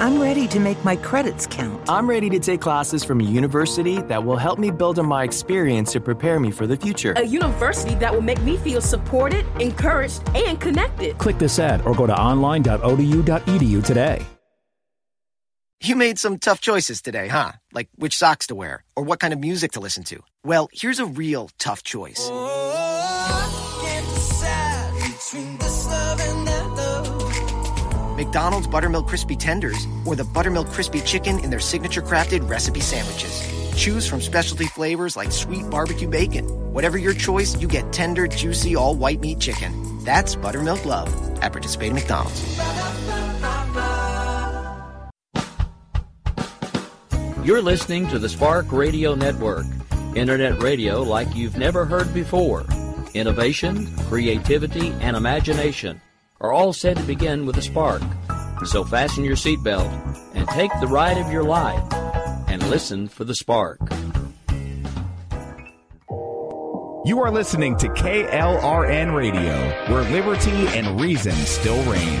I'm ready to make my credits count. I'm ready to take classes from a university that will help me build on my experience to prepare me for the future. A university that will make me feel supported, encouraged, and connected. Click this ad or go to online.odu.edu today. You made some tough choices today, huh? Like which socks to wear or what kind of music to listen to. Well, here's a real tough choice. Oh, McDonald's Buttermilk Crispy Tenders or the Buttermilk Crispy Chicken in their signature crafted recipe sandwiches. Choose from specialty flavors like sweet barbecue bacon. Whatever your choice, you get tender, juicy, all white meat chicken. That's Buttermilk Love at participating McDonald's. You're listening to the Spark Radio Network, internet radio like you've never heard before. Innovation, creativity, and imagination are all said to begin with a spark. So fasten your seatbelt and take the ride of your life and listen for the spark. You are listening to KLRN Radio, where liberty and reason still reign.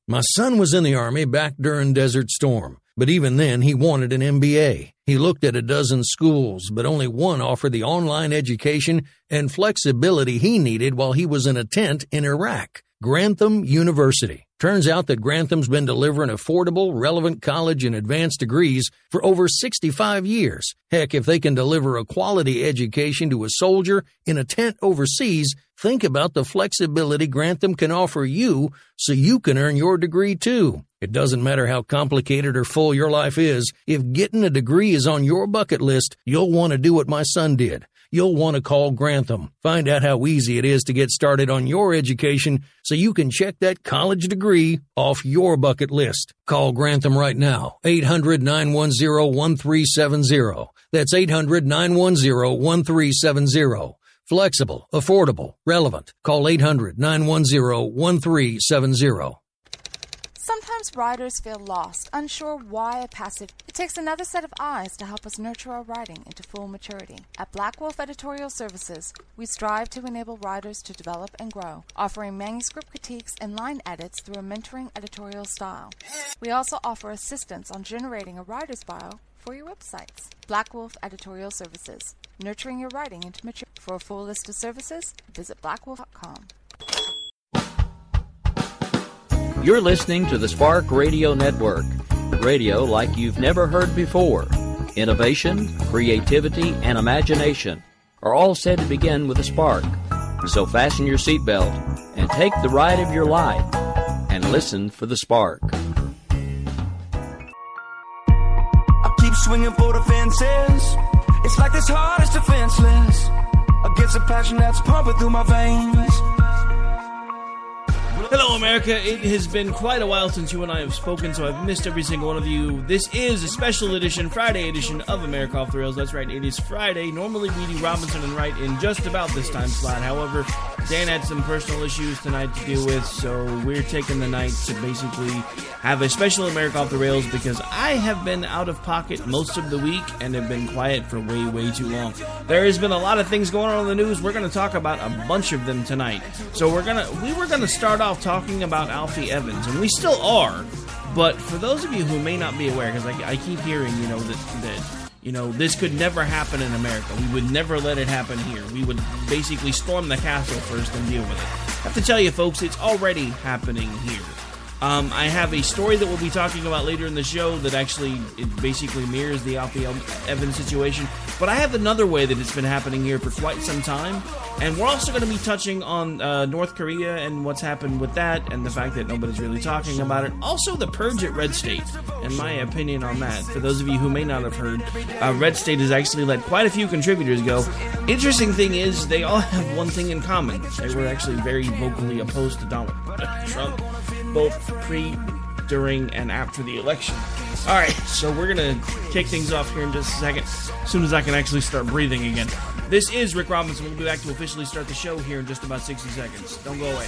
My son was in the Army back during Desert Storm. But even then, he wanted an MBA. He looked at a dozen schools, but only one offered the online education and flexibility he needed while he was in a tent in Iraq. Grantham University. Turns out that Grantham's been delivering affordable, relevant college and advanced degrees for over 65 years. Heck, if they can deliver a quality education to a soldier in a tent overseas, think about the flexibility Grantham can offer you so you can earn your degree too. It doesn't matter how complicated or full your life is, if getting a degree is on your bucket list, you'll want to do what my son did you'll want to call Grantham. Find out how easy it is to get started on your education so you can check that college degree off your bucket list. Call Grantham right now, 800 910 1370. That's 800 910 1370. Flexible, affordable, relevant. Call 800 910 1370. Sometimes writers feel lost, unsure why a passive. It takes another set of eyes to help us nurture our writing into full maturity. At Black Wolf Editorial Services, we strive to enable writers to develop and grow, offering manuscript critiques and line edits through a mentoring editorial style. We also offer assistance on generating a writer's bio for your websites. Black Wolf Editorial Services, nurturing your writing into maturity. For a full list of services, visit blackwolf.com. You're listening to the Spark Radio Network, radio like you've never heard before. Innovation, creativity, and imagination are all said to begin with a spark. So fasten your seatbelt and take the ride of your life and listen for the spark. Swinging for the fences. It's like this heart is defenseless against a passion that's pumping through my veins. Hello, America. It has been quite a while since you and I have spoken, so I've missed every single one of you. This is a special edition, Friday edition of America Off the Rails. That's right, it is Friday. Normally, we do Robinson and Wright in just about this time slot. However, Dan had some personal issues tonight to deal with, so we're taking the night to basically have a special America Off the Rails because I have been out of pocket most of the week and have been quiet for way, way too long. There has been a lot of things going on in the news. We're going to talk about a bunch of them tonight. So we're gonna we were going to start off talking about Alfie Evans, and we still are. But for those of you who may not be aware, because I, I, keep hearing, you know, that, that you know this could never happen in America. We would never let it happen here. We would basically storm the castle first and deal with it. I have to tell you, folks, it's already happening here. Um, I have a story that we'll be talking about later in the show that actually it basically mirrors the Alfie Evans situation. But I have another way that it's been happening here for quite some time, and we're also going to be touching on uh, North Korea and what's happened with that, and the fact that nobody's really talking about it. Also, the purge at Red State, and my opinion on that. For those of you who may not have heard, uh, Red State has actually let quite a few contributors go. Interesting thing is, they all have one thing in common: they were actually very vocally opposed to Donald Trump both pre, during, and after the election. All right, so we're gonna kick things off here in just a second, as soon as I can actually start breathing again. This is Rick Robinson. We'll be back to officially start the show here in just about 60 seconds. Don't go away.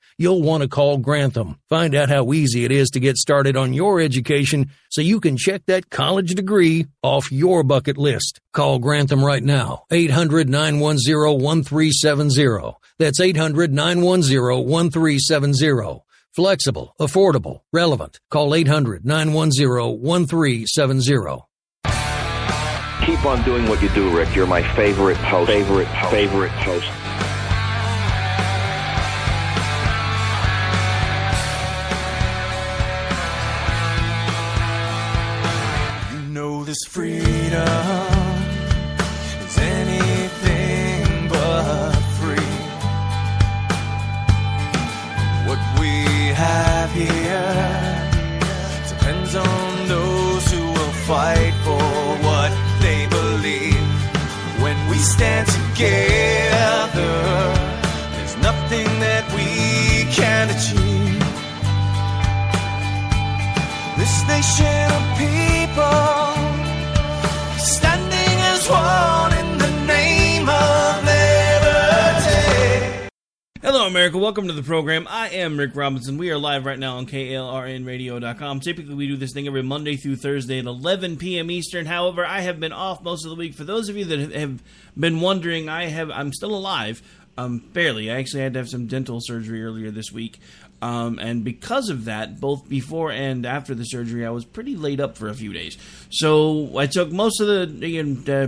You'll want to call Grantham. Find out how easy it is to get started on your education so you can check that college degree off your bucket list. Call Grantham right now, 800 910 1370. That's 800 910 1370. Flexible, affordable, relevant. Call 800 910 1370. Keep on doing what you do, Rick. You're my favorite host. Favorite, favorite host. this freedom is anything but free. What we have here depends on those who will fight for what they believe. When we stand together, there's nothing that we can't achieve. This nation. Hello, America. Welcome to the program. I am Rick Robinson. We are live right now on KLRNradio.com. Typically, we do this thing every Monday through Thursday at 11 p.m. Eastern. However, I have been off most of the week. For those of you that have been wondering, I have I'm still alive. Um, barely. I actually had to have some dental surgery earlier this week. Um, and because of that, both before and after the surgery, I was pretty laid up for a few days. So I took most of the, you know, uh,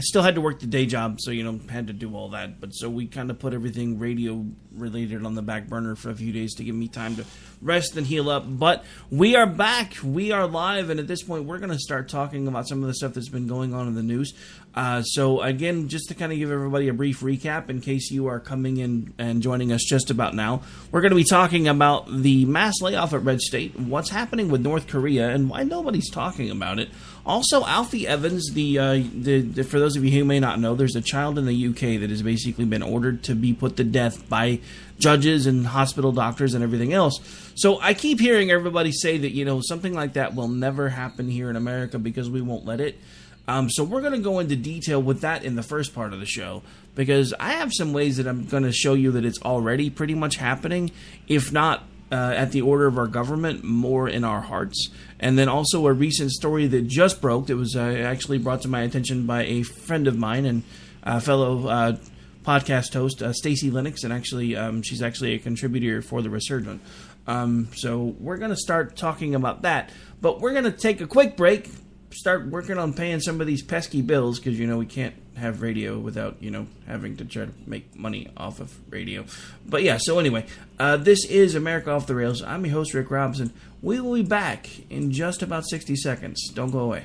still had to work the day job, so you know, had to do all that. But so we kind of put everything radio related on the back burner for a few days to give me time to rest and heal up. But we are back, we are live, and at this point, we're going to start talking about some of the stuff that's been going on in the news. Uh, so again, just to kind of give everybody a brief recap, in case you are coming in and joining us just about now, we're going to be talking about the mass layoff at Red State, what's happening with North Korea, and why nobody's talking about it. Also, Alfie Evans, the, uh, the, the for those of you who may not know, there's a child in the UK that has basically been ordered to be put to death by judges and hospital doctors and everything else. So I keep hearing everybody say that you know something like that will never happen here in America because we won't let it. Um, so we're going to go into detail with that in the first part of the show because I have some ways that I'm going to show you that it's already pretty much happening, if not uh, at the order of our government, more in our hearts. And then also a recent story that just broke that was uh, actually brought to my attention by a friend of mine and a fellow uh, podcast host, uh, Stacey Lennox, and actually um, she's actually a contributor for the Resurgent. Um, so we're going to start talking about that, but we're going to take a quick break start working on paying some of these pesky bills because you know we can't have radio without you know having to try to make money off of radio. But yeah, so anyway, uh, this is America off the rails. I'm your host Rick Robinson. We will be back in just about 60 seconds. Don't go away.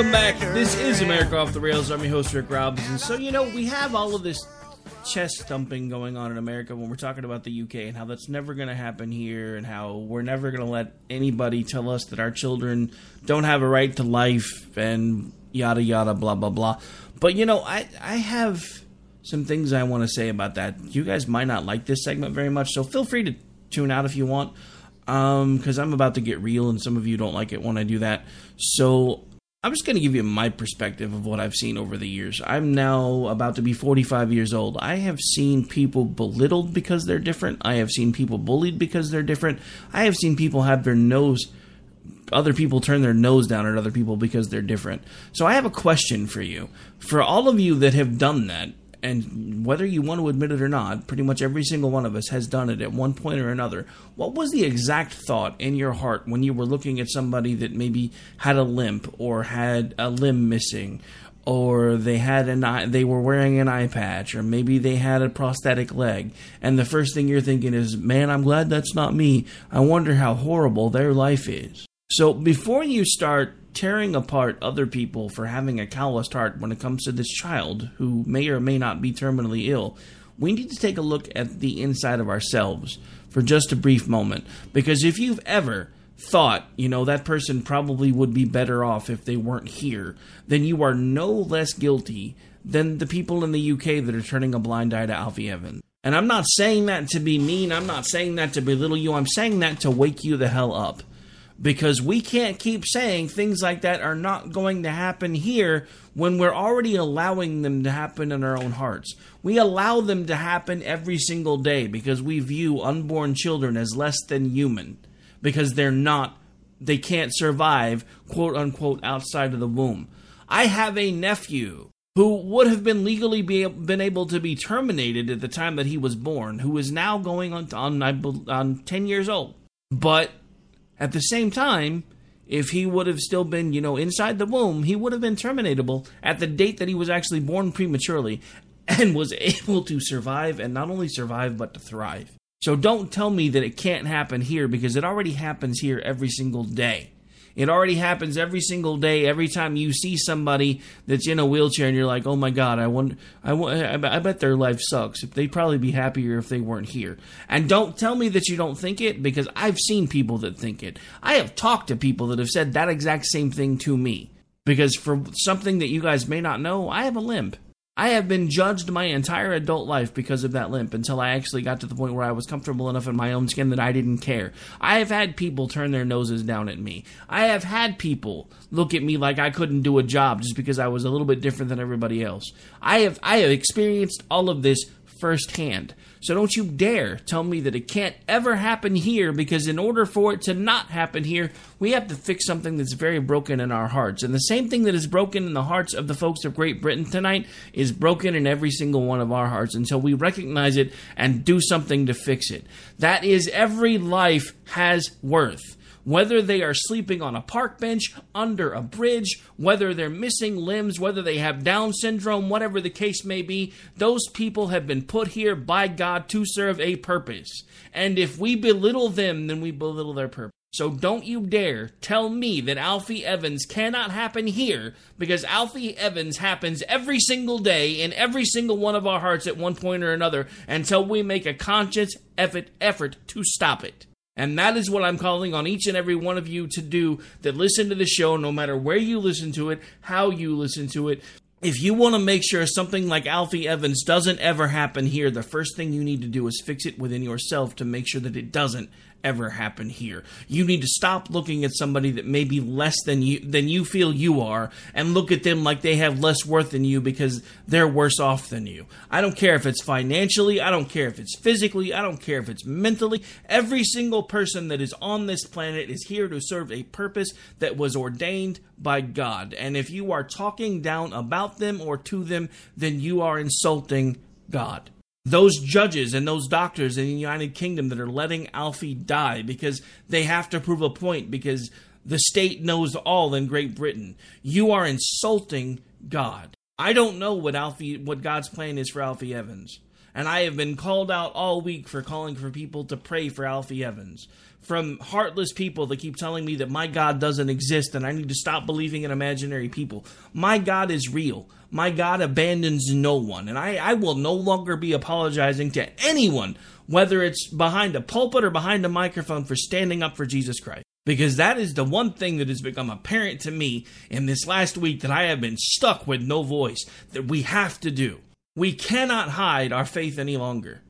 welcome back. This is America Off the Rails. I'm your host, Rick Robinson. So, you know, we have all of this chest thumping going on in America when we're talking about the UK and how that's never going to happen here and how we're never going to let anybody tell us that our children don't have a right to life and yada yada blah blah blah. But you know, I I have some things I want to say about that. You guys might not like this segment very much, so feel free to tune out if you want. Um, because I'm about to get real, and some of you don't like it when I do that. So I'm just going to give you my perspective of what I've seen over the years. I'm now about to be 45 years old. I have seen people belittled because they're different. I have seen people bullied because they're different. I have seen people have their nose other people turn their nose down at other people because they're different. So I have a question for you. For all of you that have done that, and whether you want to admit it or not, pretty much every single one of us has done it at one point or another. What was the exact thought in your heart when you were looking at somebody that maybe had a limp or had a limb missing? Or they had an eye, they were wearing an eye patch, or maybe they had a prosthetic leg, and the first thing you're thinking is, "Man, I'm glad that's not me. I wonder how horrible their life is." So before you start tearing apart other people for having a calloused heart when it comes to this child who may or may not be terminally ill, we need to take a look at the inside of ourselves for just a brief moment. Because if you've ever thought, you know, that person probably would be better off if they weren't here, then you are no less guilty than the people in the UK that are turning a blind eye to Alfie Evans. And I'm not saying that to be mean. I'm not saying that to belittle you. I'm saying that to wake you the hell up. Because we can't keep saying things like that are not going to happen here when we're already allowing them to happen in our own hearts. We allow them to happen every single day because we view unborn children as less than human because they're not, they can't survive, quote unquote, outside of the womb. I have a nephew who would have been legally be, been able to be terminated at the time that he was born, who is now going on, on, on 10 years old. But at the same time, if he would have still been, you know, inside the womb, he would have been terminatable at the date that he was actually born prematurely and was able to survive and not only survive but to thrive. So don't tell me that it can't happen here because it already happens here every single day. It already happens every single day. Every time you see somebody that's in a wheelchair and you're like, "Oh my God, I wonder, I, I bet their life sucks. They'd probably be happier if they weren't here." And don't tell me that you don't think it because I've seen people that think it. I have talked to people that have said that exact same thing to me. Because for something that you guys may not know, I have a limp. I have been judged my entire adult life because of that limp until I actually got to the point where I was comfortable enough in my own skin that I didn't care. I have had people turn their noses down at me. I have had people look at me like I couldn't do a job just because I was a little bit different than everybody else. I have I have experienced all of this firsthand. So don't you dare tell me that it can't ever happen here because in order for it to not happen here, we have to fix something that's very broken in our hearts. And the same thing that is broken in the hearts of the folks of Great Britain tonight is broken in every single one of our hearts until we recognize it and do something to fix it. That is every life has worth whether they are sleeping on a park bench, under a bridge, whether they're missing limbs, whether they have Down syndrome, whatever the case may be, those people have been put here by God to serve a purpose. And if we belittle them, then we belittle their purpose. So don't you dare tell me that Alfie Evans cannot happen here because Alfie Evans happens every single day in every single one of our hearts at one point or another until we make a conscious effort effort to stop it. And that is what I'm calling on each and every one of you to do that listen to the show, no matter where you listen to it, how you listen to it. If you want to make sure something like Alfie Evans doesn't ever happen here, the first thing you need to do is fix it within yourself to make sure that it doesn't ever happen here. You need to stop looking at somebody that may be less than you than you feel you are and look at them like they have less worth than you because they're worse off than you. I don't care if it's financially, I don't care if it's physically, I don't care if it's mentally. Every single person that is on this planet is here to serve a purpose that was ordained by God. And if you are talking down about them or to them, then you are insulting God those judges and those doctors in the United Kingdom that are letting Alfie die because they have to prove a point because the state knows all in Great Britain. You are insulting God. I don't know what Alfie what God's plan is for Alfie Evans. And I have been called out all week for calling for people to pray for Alfie Evans. From heartless people that keep telling me that my God doesn't exist and I need to stop believing in imaginary people. My God is real my God abandons no one. And I, I will no longer be apologizing to anyone, whether it's behind a pulpit or behind a microphone, for standing up for Jesus Christ. Because that is the one thing that has become apparent to me in this last week that I have been stuck with no voice that we have to do. We cannot hide our faith any longer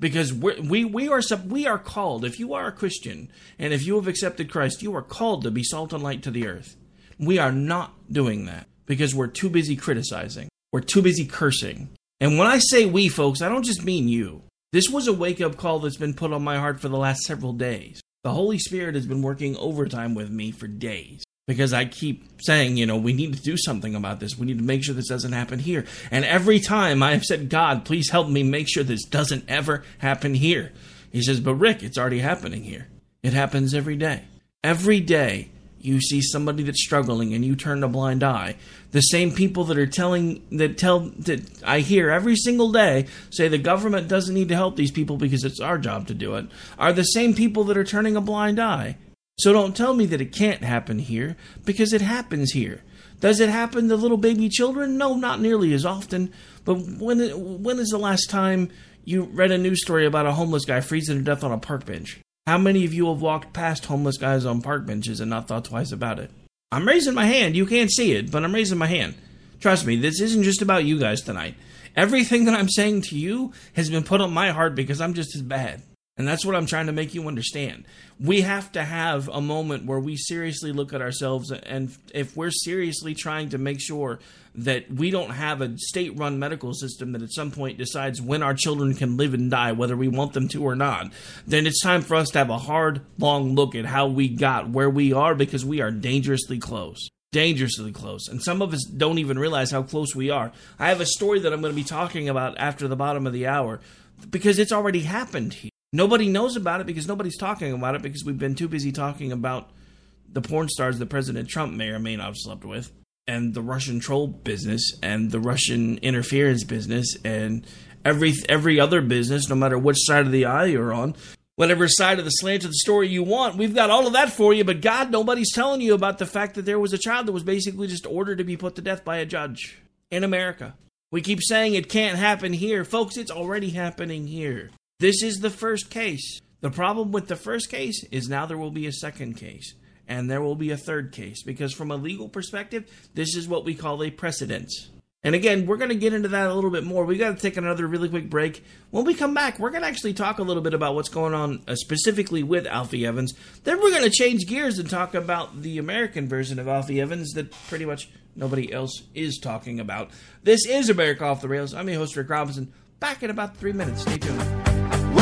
because we we are we are called. If you are a Christian and if you have accepted Christ, you are called to be salt and light to the earth. We are not doing that because we're too busy criticizing. We're too busy cursing. And when I say we, folks, I don't just mean you. This was a wake up call that's been put on my heart for the last several days. The Holy Spirit has been working overtime with me for days because I keep saying, you know, we need to do something about this. We need to make sure this doesn't happen here. And every time I have said, God, please help me make sure this doesn't ever happen here. He says, but Rick, it's already happening here. It happens every day. Every day, you see somebody that's struggling and you turn a blind eye. The same people that are telling that tell that I hear every single day say the government doesn't need to help these people because it's our job to do it are the same people that are turning a blind eye. So don't tell me that it can't happen here because it happens here. Does it happen to little baby children? No, not nearly as often. But when when is the last time you read a news story about a homeless guy freezing to death on a park bench? How many of you have walked past homeless guys on park benches and not thought twice about it? I'm raising my hand. You can't see it, but I'm raising my hand. Trust me, this isn't just about you guys tonight. Everything that I'm saying to you has been put on my heart because I'm just as bad. And that's what I'm trying to make you understand. We have to have a moment where we seriously look at ourselves, and if we're seriously trying to make sure that we don't have a state run medical system that at some point decides when our children can live and die, whether we want them to or not, then it's time for us to have a hard, long look at how we got where we are because we are dangerously close dangerously close. And some of us don't even realize how close we are. I have a story that I'm going to be talking about after the bottom of the hour because it's already happened here. Nobody knows about it because nobody's talking about it because we've been too busy talking about the porn stars that President Trump may or may not have slept with, and the Russian troll business, and the Russian interference business, and every every other business, no matter which side of the aisle you're on, whatever side of the slant of the story you want. We've got all of that for you, but God, nobody's telling you about the fact that there was a child that was basically just ordered to be put to death by a judge in America. We keep saying it can't happen here. Folks, it's already happening here. This is the first case. The problem with the first case is now there will be a second case and there will be a third case because, from a legal perspective, this is what we call a precedence. And again, we're going to get into that a little bit more. We've got to take another really quick break. When we come back, we're going to actually talk a little bit about what's going on uh, specifically with Alfie Evans. Then we're going to change gears and talk about the American version of Alfie Evans that pretty much nobody else is talking about. This is America Off the Rails. I'm your host, Rick Robinson. Back in about three minutes. Stay tuned.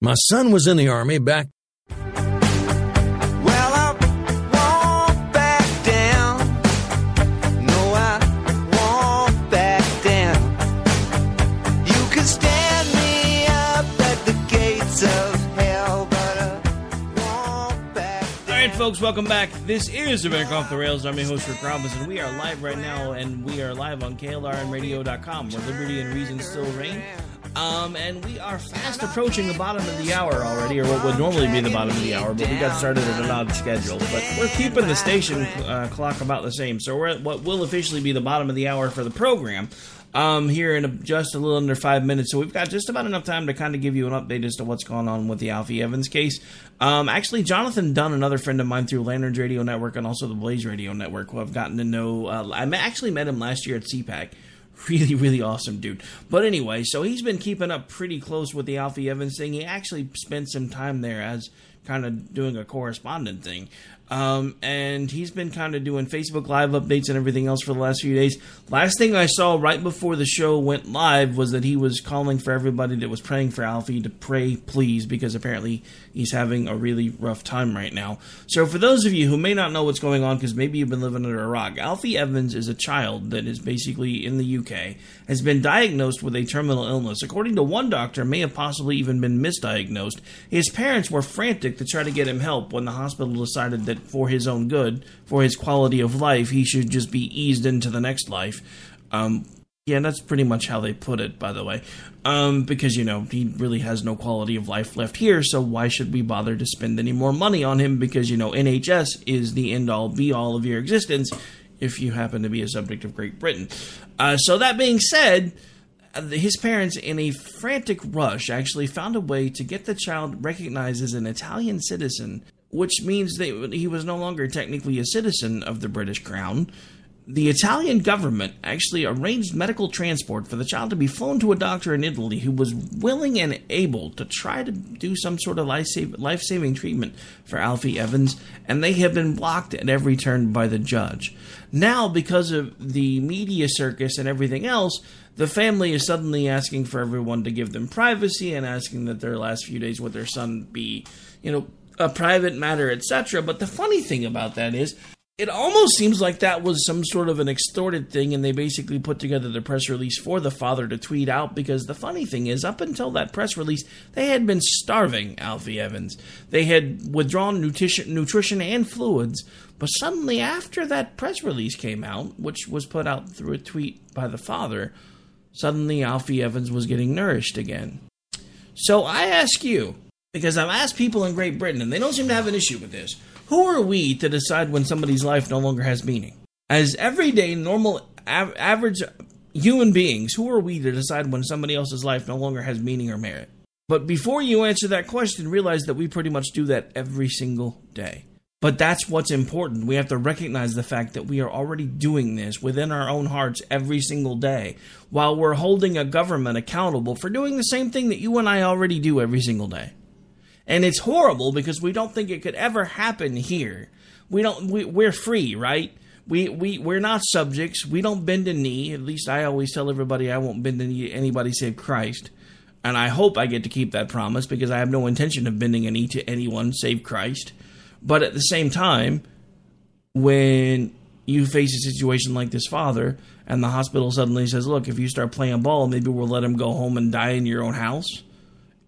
My son was in the Army back folks, welcome back. This is America Off the Rails. I'm your host, Rick Robinson. We are live right now, and we are live on KLRNradio.com, where liberty and reason still reign. Um, and we are fast approaching the bottom of the hour already, or what would normally be the bottom of the hour, but we got started at an odd schedule. But we're keeping the station uh, clock about the same, so we're at what will officially be the bottom of the hour for the program um, here in a, just a little under five minutes. So we've got just about enough time to kind of give you an update as to what's going on with the Alfie Evans case. Um, actually, Jonathan Dunn, another friend of mine through Lanterns Radio Network and also the Blaze Radio Network, who I've gotten to know. Uh, I actually met him last year at CPAC. Really, really awesome dude. But anyway, so he's been keeping up pretty close with the Alfie Evans thing. He actually spent some time there as kind of doing a correspondent thing. Um, and he's been kind of doing Facebook Live updates and everything else for the last few days. Last thing I saw right before the show went live was that he was calling for everybody that was praying for Alfie to pray, please, because apparently he's having a really rough time right now. So, for those of you who may not know what's going on, because maybe you've been living under a rock, Alfie Evans is a child that is basically in the UK, has been diagnosed with a terminal illness. According to one doctor, may have possibly even been misdiagnosed. His parents were frantic to try to get him help when the hospital decided that for his own good, for his quality of life, he should just be eased into the next life. Um, yeah, that's pretty much how they put it, by the way. Um, because, you know, he really has no quality of life left here, so why should we bother to spend any more money on him? Because, you know, NHS is the end all be all of your existence if you happen to be a subject of Great Britain. Uh, so, that being said, his parents, in a frantic rush, actually found a way to get the child recognized as an Italian citizen which means that he was no longer technically a citizen of the British Crown. The Italian government actually arranged medical transport for the child to be flown to a doctor in Italy who was willing and able to try to do some sort of life saving treatment for Alfie Evans, and they have been blocked at every turn by the judge. Now, because of the media circus and everything else, the family is suddenly asking for everyone to give them privacy and asking that their last few days with their son be, you know, a private matter, etc. But the funny thing about that is, it almost seems like that was some sort of an extorted thing, and they basically put together the press release for the father to tweet out. Because the funny thing is, up until that press release, they had been starving Alfie Evans. They had withdrawn nutrition, nutrition and fluids. But suddenly, after that press release came out, which was put out through a tweet by the father, suddenly Alfie Evans was getting nourished again. So I ask you, because I've asked people in Great Britain, and they don't seem to have an issue with this. Who are we to decide when somebody's life no longer has meaning? As everyday, normal, av- average human beings, who are we to decide when somebody else's life no longer has meaning or merit? But before you answer that question, realize that we pretty much do that every single day. But that's what's important. We have to recognize the fact that we are already doing this within our own hearts every single day, while we're holding a government accountable for doing the same thing that you and I already do every single day. And it's horrible because we don't think it could ever happen here. We don't we, we're free, right? We, we, we're not subjects. We don't bend a knee. At least I always tell everybody I won't bend a knee to anybody save Christ. And I hope I get to keep that promise because I have no intention of bending a knee to anyone save Christ. But at the same time, when you face a situation like this father, and the hospital suddenly says, Look, if you start playing ball, maybe we'll let him go home and die in your own house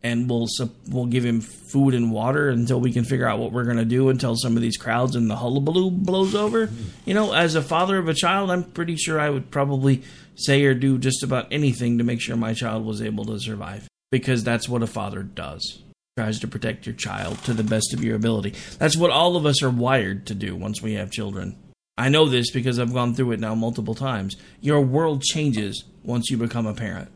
and we'll we'll give him food and water until we can figure out what we're going to do until some of these crowds and the hullabaloo blows over. You know, as a father of a child, I'm pretty sure I would probably say or do just about anything to make sure my child was able to survive because that's what a father does. Tries to protect your child to the best of your ability. That's what all of us are wired to do once we have children. I know this because I've gone through it now multiple times. Your world changes once you become a parent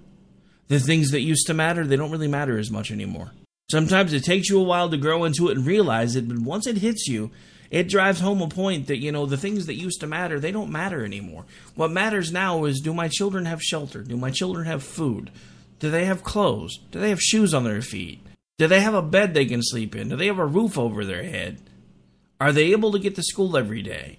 the things that used to matter, they don't really matter as much anymore. Sometimes it takes you a while to grow into it and realize it, but once it hits you, it drives home a point that, you know, the things that used to matter, they don't matter anymore. What matters now is do my children have shelter? Do my children have food? Do they have clothes? Do they have shoes on their feet? Do they have a bed they can sleep in? Do they have a roof over their head? Are they able to get to school every day?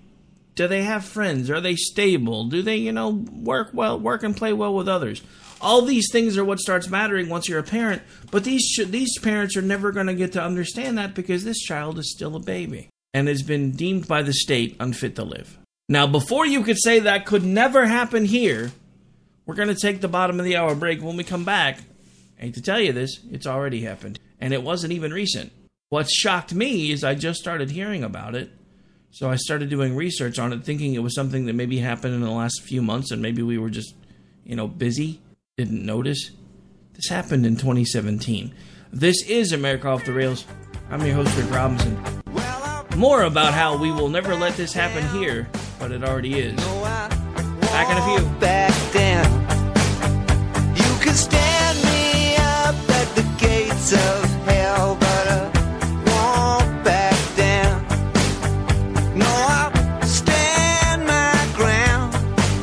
Do they have friends? Are they stable? Do they, you know, work well, work and play well with others? All these things are what starts mattering once you're a parent, but these sh- these parents are never going to get to understand that because this child is still a baby and has been deemed by the state unfit to live. Now, before you could say that could never happen here, we're going to take the bottom of the hour break. When we come back, I hate to tell you this, it's already happened, and it wasn't even recent. What shocked me is I just started hearing about it. So I started doing research on it, thinking it was something that maybe happened in the last few months and maybe we were just, you know, busy, didn't notice. This happened in 2017. This is America Off the Rails. I'm your host, Rick Robinson. More about how we will never let this happen here, but it already is. Back in a few. Back down. You can stand me up at the gates of hell, but I won't back down. No, I'll stand my ground.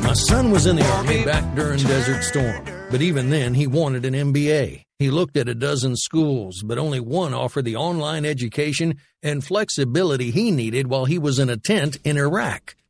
My son was in the Army back during Desert Storm, but even then he wanted an MBA. He looked at a dozen schools, but only one offered the online education and flexibility he needed while he was in a tent in Iraq.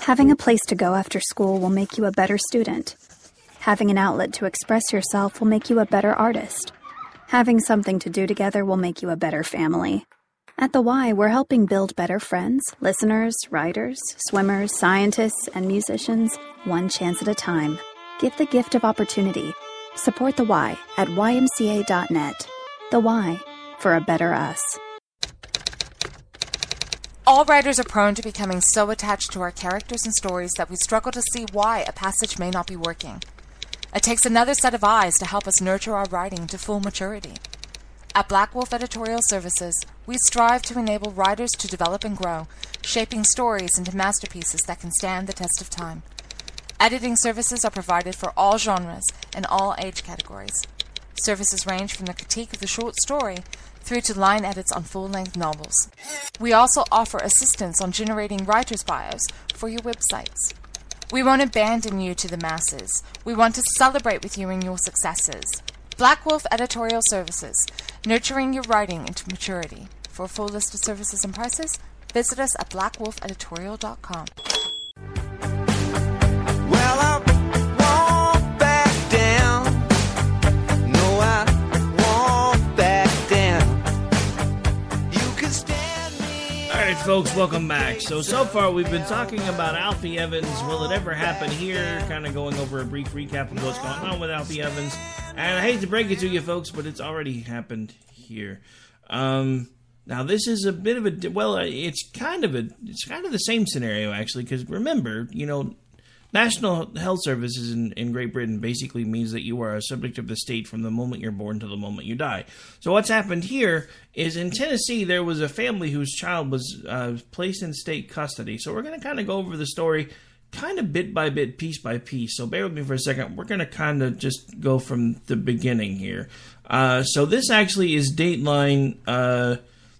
Having a place to go after school will make you a better student. Having an outlet to express yourself will make you a better artist. Having something to do together will make you a better family. At The Y, we're helping build better friends, listeners, writers, swimmers, scientists, and musicians, one chance at a time. Give the gift of opportunity. Support The Y at ymca.net. The Y, for a better us. All writers are prone to becoming so attached to our characters and stories that we struggle to see why a passage may not be working. It takes another set of eyes to help us nurture our writing to full maturity. At Black Wolf Editorial Services, we strive to enable writers to develop and grow, shaping stories into masterpieces that can stand the test of time. Editing services are provided for all genres and all age categories. Services range from the critique of the short story through to line edits on full length novels. We also offer assistance on generating writer's bios for your websites. We won't abandon you to the masses. We want to celebrate with you in your successes. Black Wolf Editorial Services, nurturing your writing into maturity. For a full list of services and prices, visit us at blackwolfeditorial.com. folks, welcome back. So, so far we've been talking about Alfie Evans. Will it ever happen here? Kind of going over a brief recap of what's going on with Alfie Evans. And I hate to break it to you, folks, but it's already happened here. Um, now, this is a bit of a well, it's kind of a it's kind of the same scenario actually, because remember, you know, National Health Services in, in Great Britain basically means that you are a subject of the state from the moment you're born to the moment you die. So, what's happened here is in Tennessee, there was a family whose child was uh, placed in state custody. So, we're going to kind of go over the story kind of bit by bit, piece by piece. So, bear with me for a second. We're going to kind of just go from the beginning here. Uh, so, this actually is Dateline. Uh,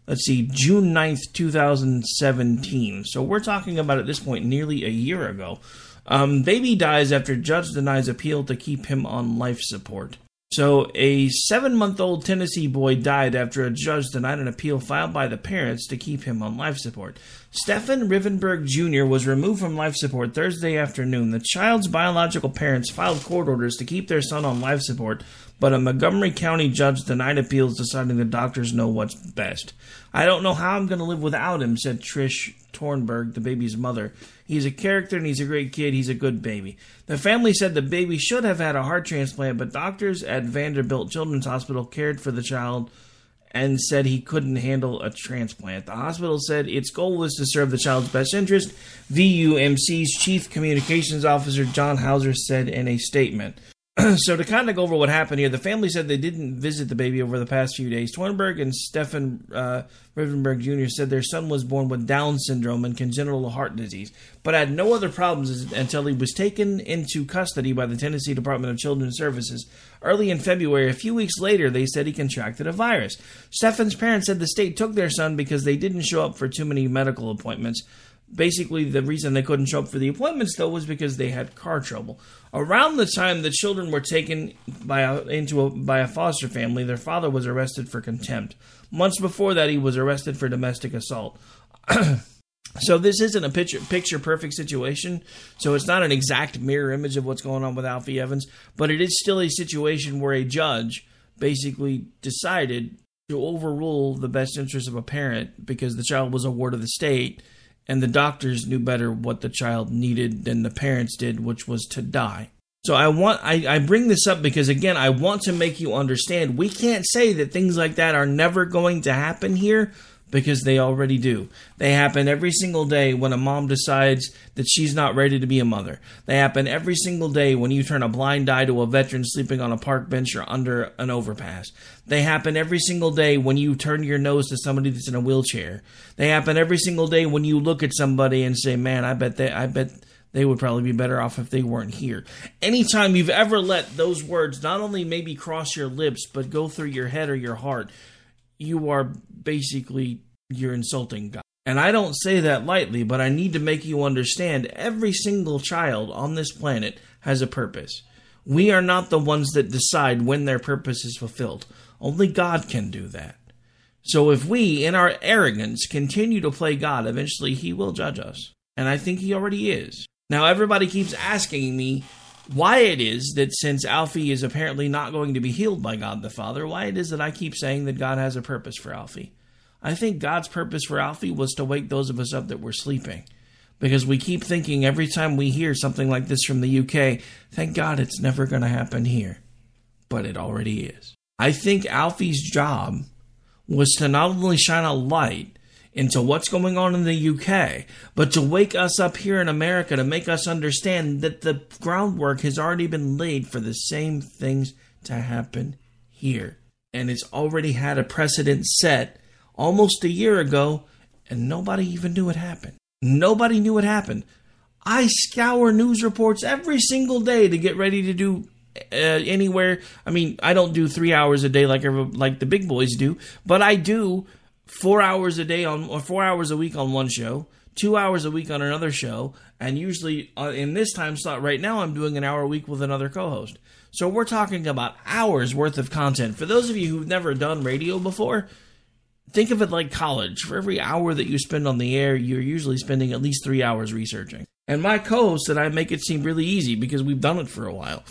let's see, June 9th, 2017. So, we're talking about at this point nearly a year ago. Um, baby dies after judge denies appeal to keep him on life support. So, a seven month old Tennessee boy died after a judge denied an appeal filed by the parents to keep him on life support. Stephen Rivenberg Jr. was removed from life support Thursday afternoon. The child's biological parents filed court orders to keep their son on life support, but a Montgomery County judge denied appeals, deciding the doctors know what's best. I don't know how I'm going to live without him, said Trish Tornberg, the baby's mother. He's a character and he's a great kid. He's a good baby. The family said the baby should have had a heart transplant, but doctors at Vanderbilt Children's Hospital cared for the child and said he couldn't handle a transplant. The hospital said its goal was to serve the child's best interest. VUMC's chief communications officer John Howser said in a statement. so to kind of go over what happened here, the family said they didn't visit the baby over the past few days. Twinberg and Stefan uh, Rivenberg Jr. said their son was born with Down syndrome and congenital heart disease, but had no other problems until he was taken into custody by the Tennessee Department of Children's Services. Early in February, a few weeks later, they said he contracted a virus. Stefan's parents said the state took their son because they didn't show up for too many medical appointments. Basically, the reason they couldn't show up for the appointments, though, was because they had car trouble. Around the time the children were taken by a, into a, by a foster family, their father was arrested for contempt. Months before that, he was arrested for domestic assault. so this isn't a picture picture perfect situation. So it's not an exact mirror image of what's going on with Alfie Evans, but it is still a situation where a judge basically decided to overrule the best interest of a parent because the child was a ward of the state and the doctors knew better what the child needed than the parents did, which was to die. So I want I, I bring this up because again I want to make you understand we can't say that things like that are never going to happen here because they already do. They happen every single day when a mom decides that she's not ready to be a mother. They happen every single day when you turn a blind eye to a veteran sleeping on a park bench or under an overpass. They happen every single day when you turn your nose to somebody that's in a wheelchair. They happen every single day when you look at somebody and say, "Man, I bet they I bet they would probably be better off if they weren't here. Anytime you've ever let those words not only maybe cross your lips, but go through your head or your heart, you are basically you're insulting God. And I don't say that lightly, but I need to make you understand every single child on this planet has a purpose. We are not the ones that decide when their purpose is fulfilled. Only God can do that. So if we, in our arrogance, continue to play God, eventually He will judge us. And I think He already is. Now, everybody keeps asking me why it is that since Alfie is apparently not going to be healed by God the Father, why it is that I keep saying that God has a purpose for Alfie. I think God's purpose for Alfie was to wake those of us up that were sleeping. Because we keep thinking every time we hear something like this from the UK, thank God it's never going to happen here. But it already is. I think Alfie's job was to not only shine a light into what's going on in the UK, but to wake us up here in America to make us understand that the groundwork has already been laid for the same things to happen here. And it's already had a precedent set almost a year ago, and nobody even knew it happened. Nobody knew it happened. I scour news reports every single day to get ready to do uh, anywhere. I mean, I don't do three hours a day like like the big boys do, but I do four hours a day on or four hours a week on one show, two hours a week on another show, and usually uh, in this time slot right now, I'm doing an hour a week with another co-host. So we're talking about hours worth of content. For those of you who've never done radio before, think of it like college. For every hour that you spend on the air, you're usually spending at least three hours researching. And my co-host and I make it seem really easy because we've done it for a while.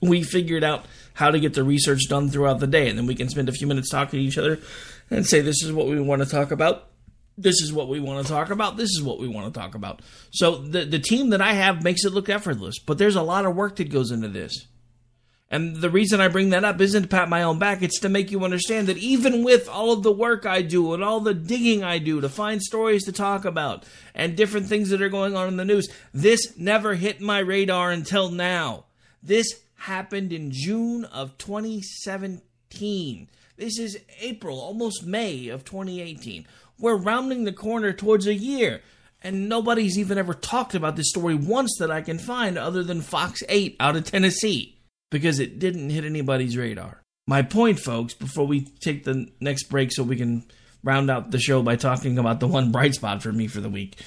We figured out how to get the research done throughout the day, and then we can spend a few minutes talking to each other and say this is what we want to talk about this is what we want to talk about. This is what we want to talk about. So the the team that I have makes it look effortless, but there's a lot of work that goes into this. And the reason I bring that up isn't to pat my own back, it's to make you understand that even with all of the work I do and all the digging I do to find stories to talk about and different things that are going on in the news, this never hit my radar until now. This happened in June of 2017. This is April, almost May of 2018. We're rounding the corner towards a year. And nobody's even ever talked about this story once that I can find other than Fox 8 out of Tennessee because it didn't hit anybody's radar. My point, folks, before we take the next break so we can round out the show by talking about the one bright spot for me for the week,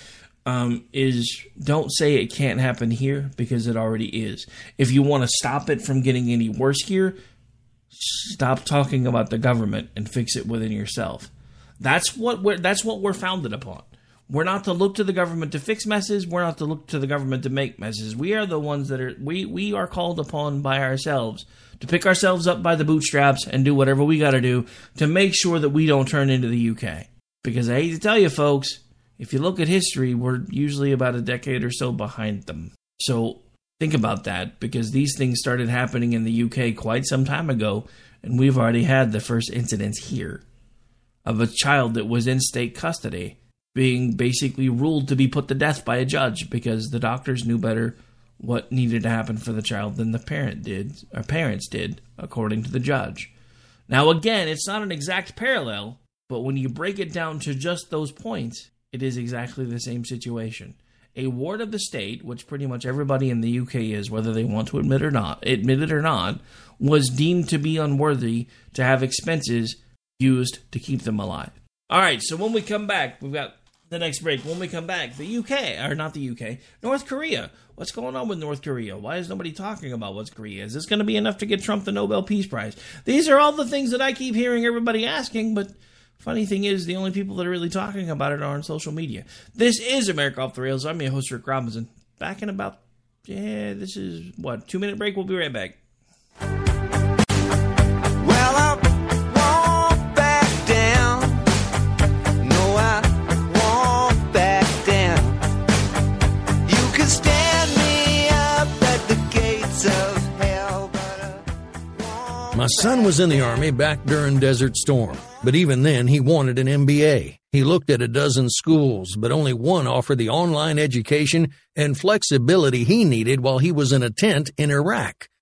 um, is don't say it can't happen here because it already is. If you want to stop it from getting any worse here, stop talking about the government and fix it within yourself. That's what we're that's what we're founded upon. We're not to look to the government to fix messes. We're not to look to the government to make messes. We are the ones that are we we are called upon by ourselves to pick ourselves up by the bootstraps and do whatever we got to do to make sure that we don't turn into the UK. Because I hate to tell you folks, if you look at history, we're usually about a decade or so behind them. So think about that because these things started happening in the UK quite some time ago and we've already had the first incidents here of a child that was in state custody being basically ruled to be put to death by a judge because the doctors knew better what needed to happen for the child than the parent did or parents did according to the judge. Now again, it's not an exact parallel, but when you break it down to just those points, it is exactly the same situation. A ward of the state, which pretty much everybody in the UK is, whether they want to admit or not, admit it or not, was deemed to be unworthy to have expenses used to keep them alive. All right, so when we come back, we've got the next break. When we come back, the UK, or not the UK, North Korea. What's going on with North Korea? Why is nobody talking about what's Korea? Is this going to be enough to get Trump the Nobel Peace Prize? These are all the things that I keep hearing everybody asking, but funny thing is, the only people that are really talking about it are on social media. This is America Off the Rails. I'm your host, Rick Robinson. Back in about, yeah, this is what, two minute break? We'll be right back. Well up, walk back down. Noah walk back down. You can stand me up at the gates of hell, but uh My son was in the Army back during Desert Storm, but even then he wanted an MBA. He looked at a dozen schools, but only one offered the online education and flexibility he needed while he was in a tent in Iraq.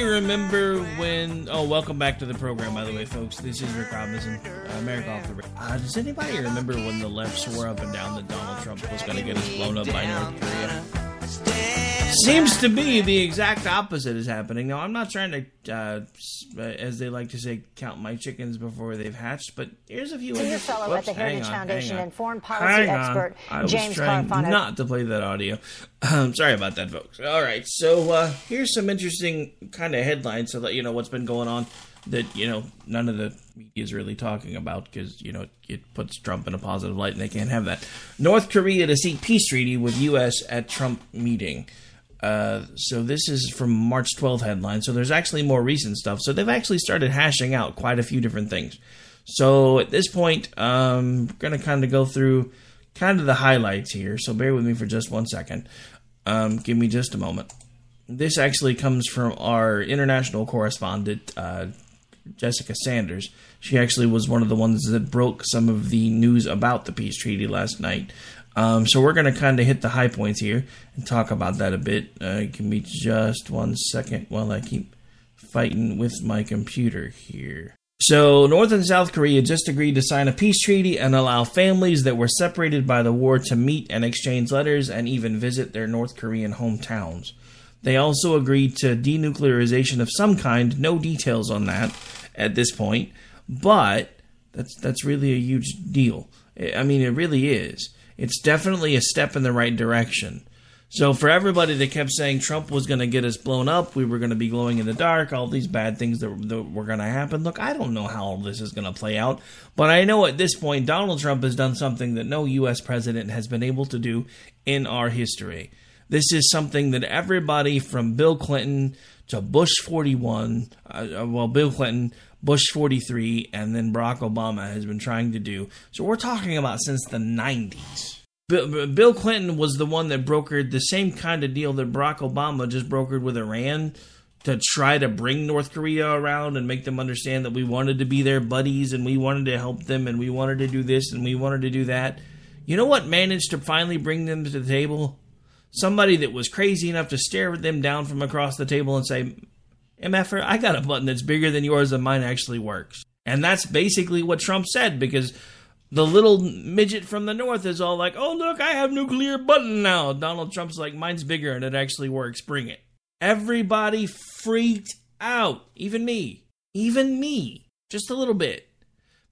Remember when. Oh, welcome back to the program, by the way, folks. This is Rick Robinson, uh, America off the. Uh, does anybody remember when the left swore up and down that Donald Trump was going to get us blown up by North Korea? Seems to be the exact opposite is happening. Now, I'm not trying to, uh, as they like to say, count my chickens before they've hatched, but here's a few. Senior interesting- fellow Whoops, at the Heritage on, Foundation and foreign policy Hang on. expert I was James trying Carafano. not to play that audio. Um, sorry about that, folks. All right, so uh, here's some interesting kind of headlines so that you know what's been going on that you know none of the media is really talking about because you know it puts Trump in a positive light and they can't have that. North Korea to seek peace treaty with U.S. at Trump meeting. Uh, so this is from March 12th headline. So there's actually more recent stuff. So they've actually started hashing out quite a few different things. So at this point, um, we're going to kind of go through kind of the highlights here. So bear with me for just one second. Um, give me just a moment. This actually comes from our international correspondent, uh, Jessica Sanders. She actually was one of the ones that broke some of the news about the peace treaty last night. Um, so we're going to kind of hit the high points here and talk about that a bit. Uh, give me just one second while I keep fighting with my computer here. So, North and South Korea just agreed to sign a peace treaty and allow families that were separated by the war to meet and exchange letters and even visit their North Korean hometowns. They also agreed to denuclearization of some kind, no details on that at this point, but that's that's really a huge deal. I mean, it really is. It's definitely a step in the right direction. So for everybody that kept saying Trump was going to get us blown up, we were going to be glowing in the dark, all these bad things that, that were going to happen. Look, I don't know how all this is going to play out, but I know at this point Donald Trump has done something that no U.S. president has been able to do in our history. This is something that everybody from Bill Clinton to Bush 41, uh, well, Bill Clinton, Bush 43, and then Barack Obama has been trying to do. So we're talking about since the 90s. Bill, Clinton was the one that brokered the same kind of deal that Barack Obama just brokered with Iran to try to bring North Korea around and make them understand that we wanted to be their buddies and we wanted to help them and we wanted to do this and we wanted to do that. You know what managed to finally bring them to the table? Somebody that was crazy enough to stare at them down from across the table and say, MFer, I got a button that's bigger than yours and mine actually works. And that's basically what Trump said because the little midget from the north is all like, oh, look, I have nuclear button now. Donald Trump's like, mine's bigger and it actually works. Bring it. Everybody freaked out. Even me. Even me. Just a little bit.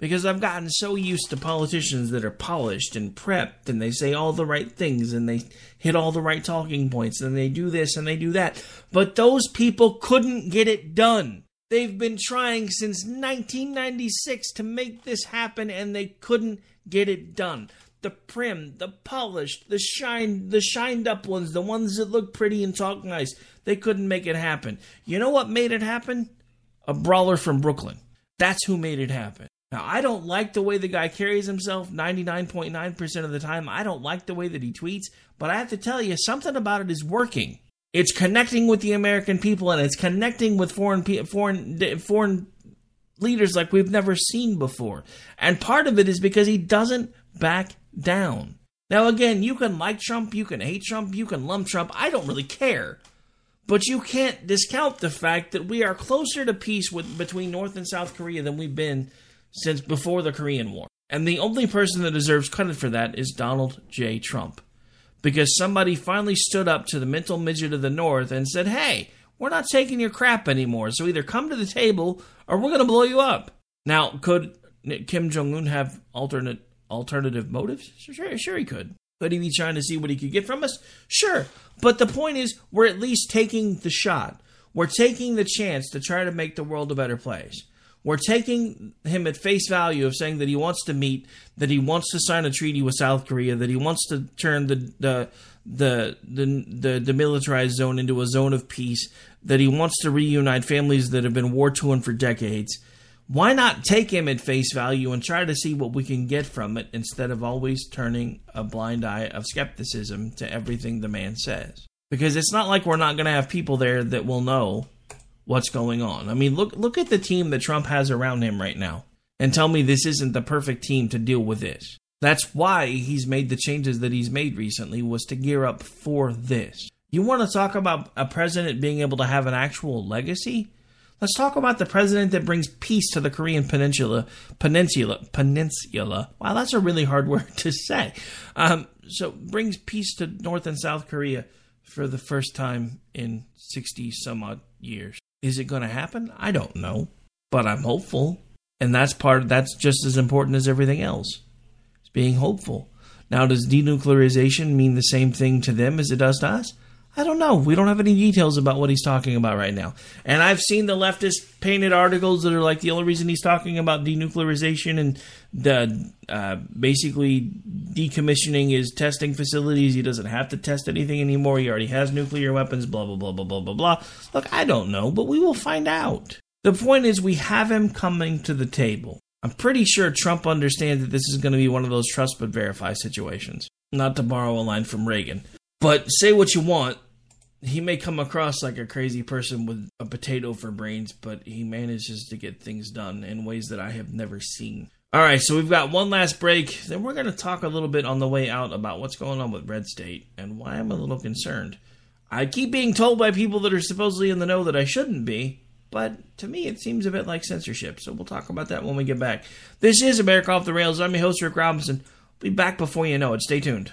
Because I've gotten so used to politicians that are polished and prepped and they say all the right things and they hit all the right talking points and they do this and they do that. But those people couldn't get it done. They've been trying since 1996 to make this happen and they couldn't get it done. The prim, the polished, the shine, the shined up ones, the ones that look pretty and talk nice, they couldn't make it happen. You know what made it happen? A brawler from Brooklyn. That's who made it happen. Now, I don't like the way the guy carries himself 99.9% of the time. I don't like the way that he tweets, but I have to tell you, something about it is working. It's connecting with the American people and it's connecting with foreign foreign foreign leaders like we've never seen before. And part of it is because he doesn't back down. Now again, you can like Trump, you can hate Trump, you can lump Trump. I don't really care. But you can't discount the fact that we are closer to peace with between North and South Korea than we've been since before the Korean War. And the only person that deserves credit for that is Donald J. Trump. Because somebody finally stood up to the mental midget of the North and said, hey, we're not taking your crap anymore, so either come to the table or we're going to blow you up. Now, could Kim Jong un have alternate alternative motives? Sure, sure he could. Could he be trying to see what he could get from us? Sure. But the point is, we're at least taking the shot. We're taking the chance to try to make the world a better place. We're taking him at face value of saying that he wants to meet, that he wants to sign a treaty with South Korea, that he wants to turn the the the the, the demilitarized zone into a zone of peace, that he wants to reunite families that have been war torn for decades. Why not take him at face value and try to see what we can get from it instead of always turning a blind eye of skepticism to everything the man says? Because it's not like we're not going to have people there that will know what's going on. I mean, look look at the team that Trump has around him right now and tell me this isn't the perfect team to deal with this. That's why he's made the changes that he's made recently was to gear up for this. You want to talk about a president being able to have an actual legacy? Let's talk about the president that brings peace to the Korean Peninsula. Peninsula. Peninsula. Wow, that's a really hard word to say. Um, so, brings peace to North and South Korea for the first time in 60 some odd years. Is it going to happen? I don't know, but I'm hopeful. And that's part that's just as important as everything else. It's being hopeful. Now, does denuclearization mean the same thing to them as it does to us? I don't know. We don't have any details about what he's talking about right now. And I've seen the leftist painted articles that are like the only reason he's talking about denuclearization and the uh, basically decommissioning his testing facilities. He doesn't have to test anything anymore. He already has nuclear weapons. Blah blah blah blah blah blah blah. Look, I don't know, but we will find out. The point is, we have him coming to the table. I'm pretty sure Trump understands that this is going to be one of those trust but verify situations. Not to borrow a line from Reagan. But say what you want, he may come across like a crazy person with a potato for brains, but he manages to get things done in ways that I have never seen. All right, so we've got one last break. Then we're going to talk a little bit on the way out about what's going on with Red State and why I'm a little concerned. I keep being told by people that are supposedly in the know that I shouldn't be, but to me it seems a bit like censorship. So we'll talk about that when we get back. This is America Off the Rails. I'm your host, Rick Robinson. Be back before you know it. Stay tuned.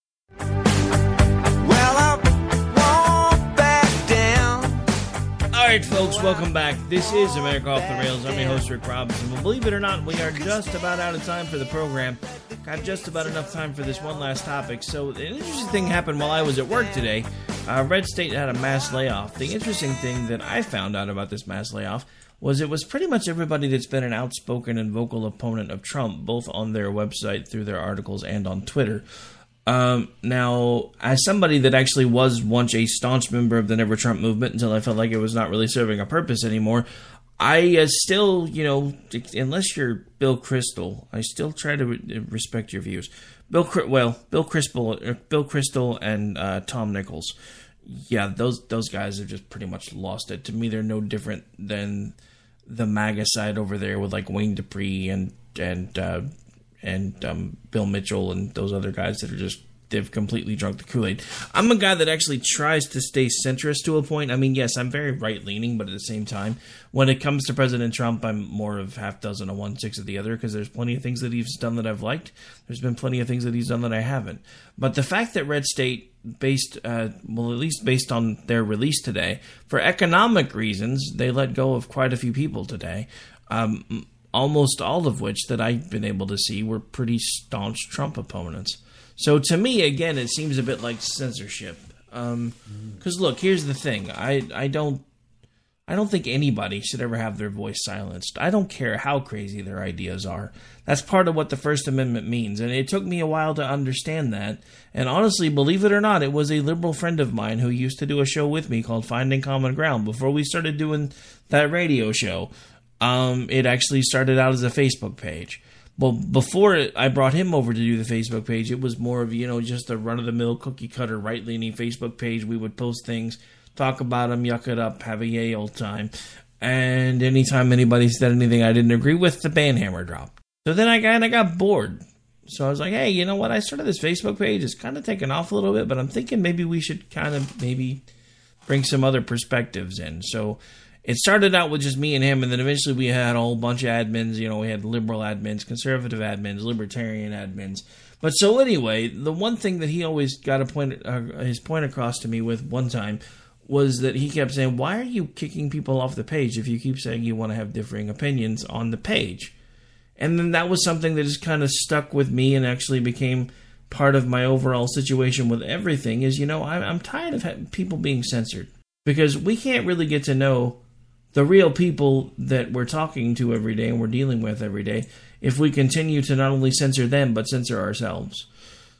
Right, folks, welcome back. This is America Off the Rails. I'm your host, Rick Robinson. Well, believe it or not, we are just about out of time for the program. Got just about enough time for this one last topic. So, an interesting thing happened while I was at work today. Uh, Red State had a mass layoff. The interesting thing that I found out about this mass layoff was it was pretty much everybody that's been an outspoken and vocal opponent of Trump, both on their website, through their articles, and on Twitter. Um, now, as somebody that actually was once a staunch member of the Never Trump movement until I felt like it was not really serving a purpose anymore, I uh, still, you know, unless you're Bill Kristol, I still try to re- respect your views. Bill, well, Bill Kristol, uh, Bill Kristol, and uh, Tom Nichols. Yeah, those those guys have just pretty much lost it. To me, they're no different than the MAGA side over there with like Wayne Dupree and and uh, and um, Bill Mitchell and those other guys that are just they've completely drunk the Kool Aid. I'm a guy that actually tries to stay centrist to a point. I mean, yes, I'm very right leaning, but at the same time, when it comes to President Trump, I'm more of half dozen of one, six of the other because there's plenty of things that he's done that I've liked. There's been plenty of things that he's done that I haven't. But the fact that Red State, based, uh, well, at least based on their release today, for economic reasons, they let go of quite a few people today. Um, almost all of which that I've been able to see were pretty staunch Trump opponents. So to me, again, it seems a bit like censorship. Because um, look, here's the thing: I I don't I don't think anybody should ever have their voice silenced. I don't care how crazy their ideas are. That's part of what the First Amendment means, and it took me a while to understand that. And honestly, believe it or not, it was a liberal friend of mine who used to do a show with me called Finding Common Ground before we started doing that radio show. Um, it actually started out as a Facebook page. Well, before I brought him over to do the Facebook page, it was more of you know just a run of the mill cookie cutter right leaning Facebook page. We would post things, talk about them, yuck it up, have a yay old time, and anytime anybody said anything I didn't agree with, the banhammer dropped. So then I kind of got bored. So I was like, hey, you know what? I started this Facebook page. It's kind of taken off a little bit, but I'm thinking maybe we should kind of maybe bring some other perspectives in. So it started out with just me and him, and then eventually we had a whole bunch of admins. You know, we had liberal admins, conservative admins, libertarian admins. But so anyway, the one thing that he always got a point, uh, his point across to me with one time was that he kept saying, "Why are you kicking people off the page if you keep saying you want to have differing opinions on the page?" And then that was something that just kind of stuck with me and actually became part of my overall situation with everything. Is you know I'm tired of people being censored because we can't really get to know the real people that we're talking to every day and we're dealing with every day if we continue to not only censor them but censor ourselves.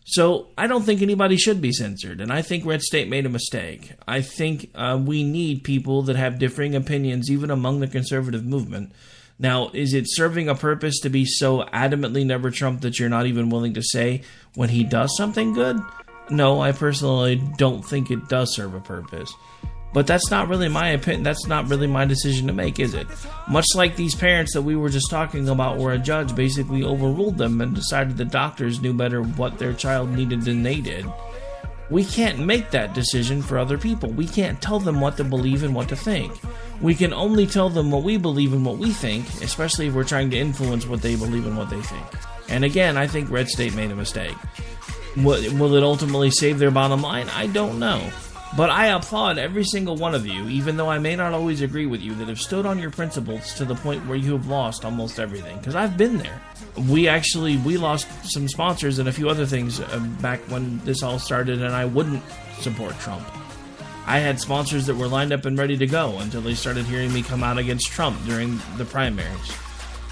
So I don't think anybody should be censored, and I think Red State made a mistake. I think uh, we need people that have differing opinions, even among the conservative movement. Now, is it serving a purpose to be so adamantly never Trump that you're not even willing to say when he does something good? No, I personally don't think it does serve a purpose. But that's not really my opinion. That's not really my decision to make, is it? Much like these parents that we were just talking about, where a judge basically overruled them and decided the doctors knew better what their child needed than they did. We can't make that decision for other people. We can't tell them what to believe and what to think. We can only tell them what we believe and what we think, especially if we're trying to influence what they believe and what they think. And again, I think Red State made a mistake. Will it ultimately save their bottom line? I don't know. But I applaud every single one of you, even though I may not always agree with you, that have stood on your principles to the point where you have lost almost everything. Because I've been there. We actually we lost some sponsors and a few other things uh, back when this all started, and I wouldn't support Trump. I had sponsors that were lined up and ready to go until they started hearing me come out against Trump during the primaries.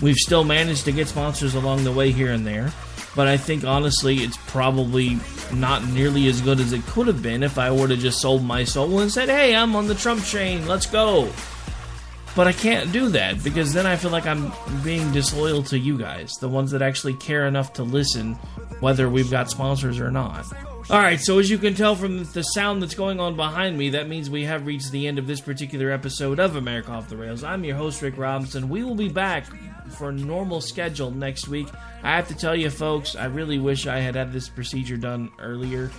We've still managed to get sponsors along the way here and there, but I think honestly it's probably not nearly as good as it could have been if I were to just sold my soul and said, "Hey, I'm on the Trump train. Let's go." But I can't do that because then I feel like I'm being disloyal to you guys, the ones that actually care enough to listen whether we've got sponsors or not. All right, so as you can tell from the sound that's going on behind me, that means we have reached the end of this particular episode of America Off the Rails. I'm your host, Rick Robinson. We will be back for normal schedule next week. I have to tell you, folks, I really wish I had had this procedure done earlier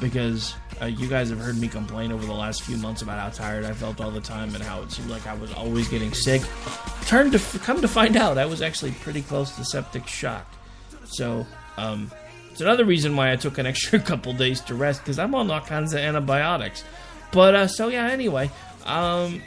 because uh, you guys have heard me complain over the last few months about how tired I felt all the time and how it seemed like I was always getting sick. Turned to come to find out, I was actually pretty close to septic shock. So, um, it's another reason why I took an extra couple days to rest because I'm on all kinds of antibiotics. But uh, so yeah, anyway, um,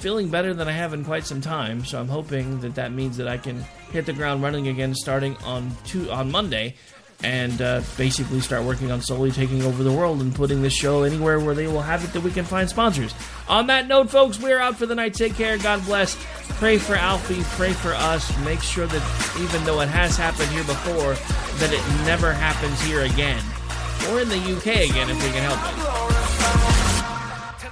feeling better than I have in quite some time. So I'm hoping that that means that I can hit the ground running again starting on two, on Monday and uh, basically start working on slowly taking over the world and putting this show anywhere where they will have it that we can find sponsors. On that note, folks, we're out for the night. Take care. God bless. Pray for Alfie. Pray for us. Make sure that even though it has happened here before, that it never happens here again. or in the UK again if we can help it.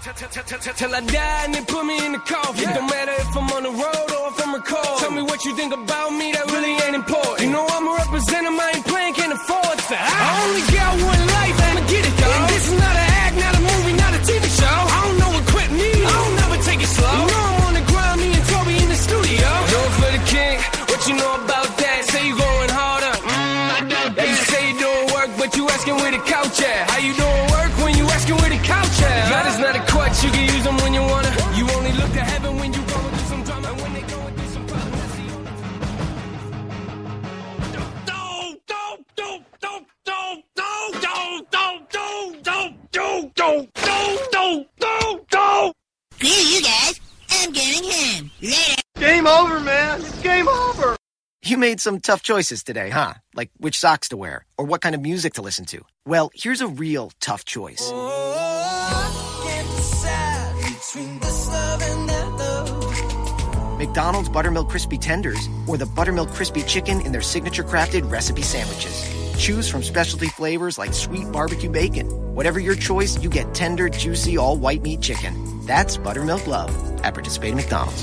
Till I die and they put me in the coffin. It don't matter if I'm on the road or if I'm recording. Tell me what you think about me, that really ain't important. You know I'm a representative, I ain't playing, can't afford that. I only got one life, I'ma get it, dog. And this is not an act, not a movie, not a TV show. I don't know what quit me, I don't never take it slow. You know I'm on the grind, me and Toby in the studio. It for the king, what you know about that? Say you going harder, mm, I doubt that. You say you doing work, but you asking where the couch at. How you doing You made some tough choices today, huh? Like which socks to wear or what kind of music to listen to. Well, here's a real tough choice. McDonald's Buttermilk Crispy Tenders or the Buttermilk Crispy Chicken in their signature crafted recipe sandwiches. Choose from specialty flavors like sweet barbecue bacon. Whatever your choice, you get tender, juicy, all white meat chicken. That's Buttermilk Love at participating McDonald's.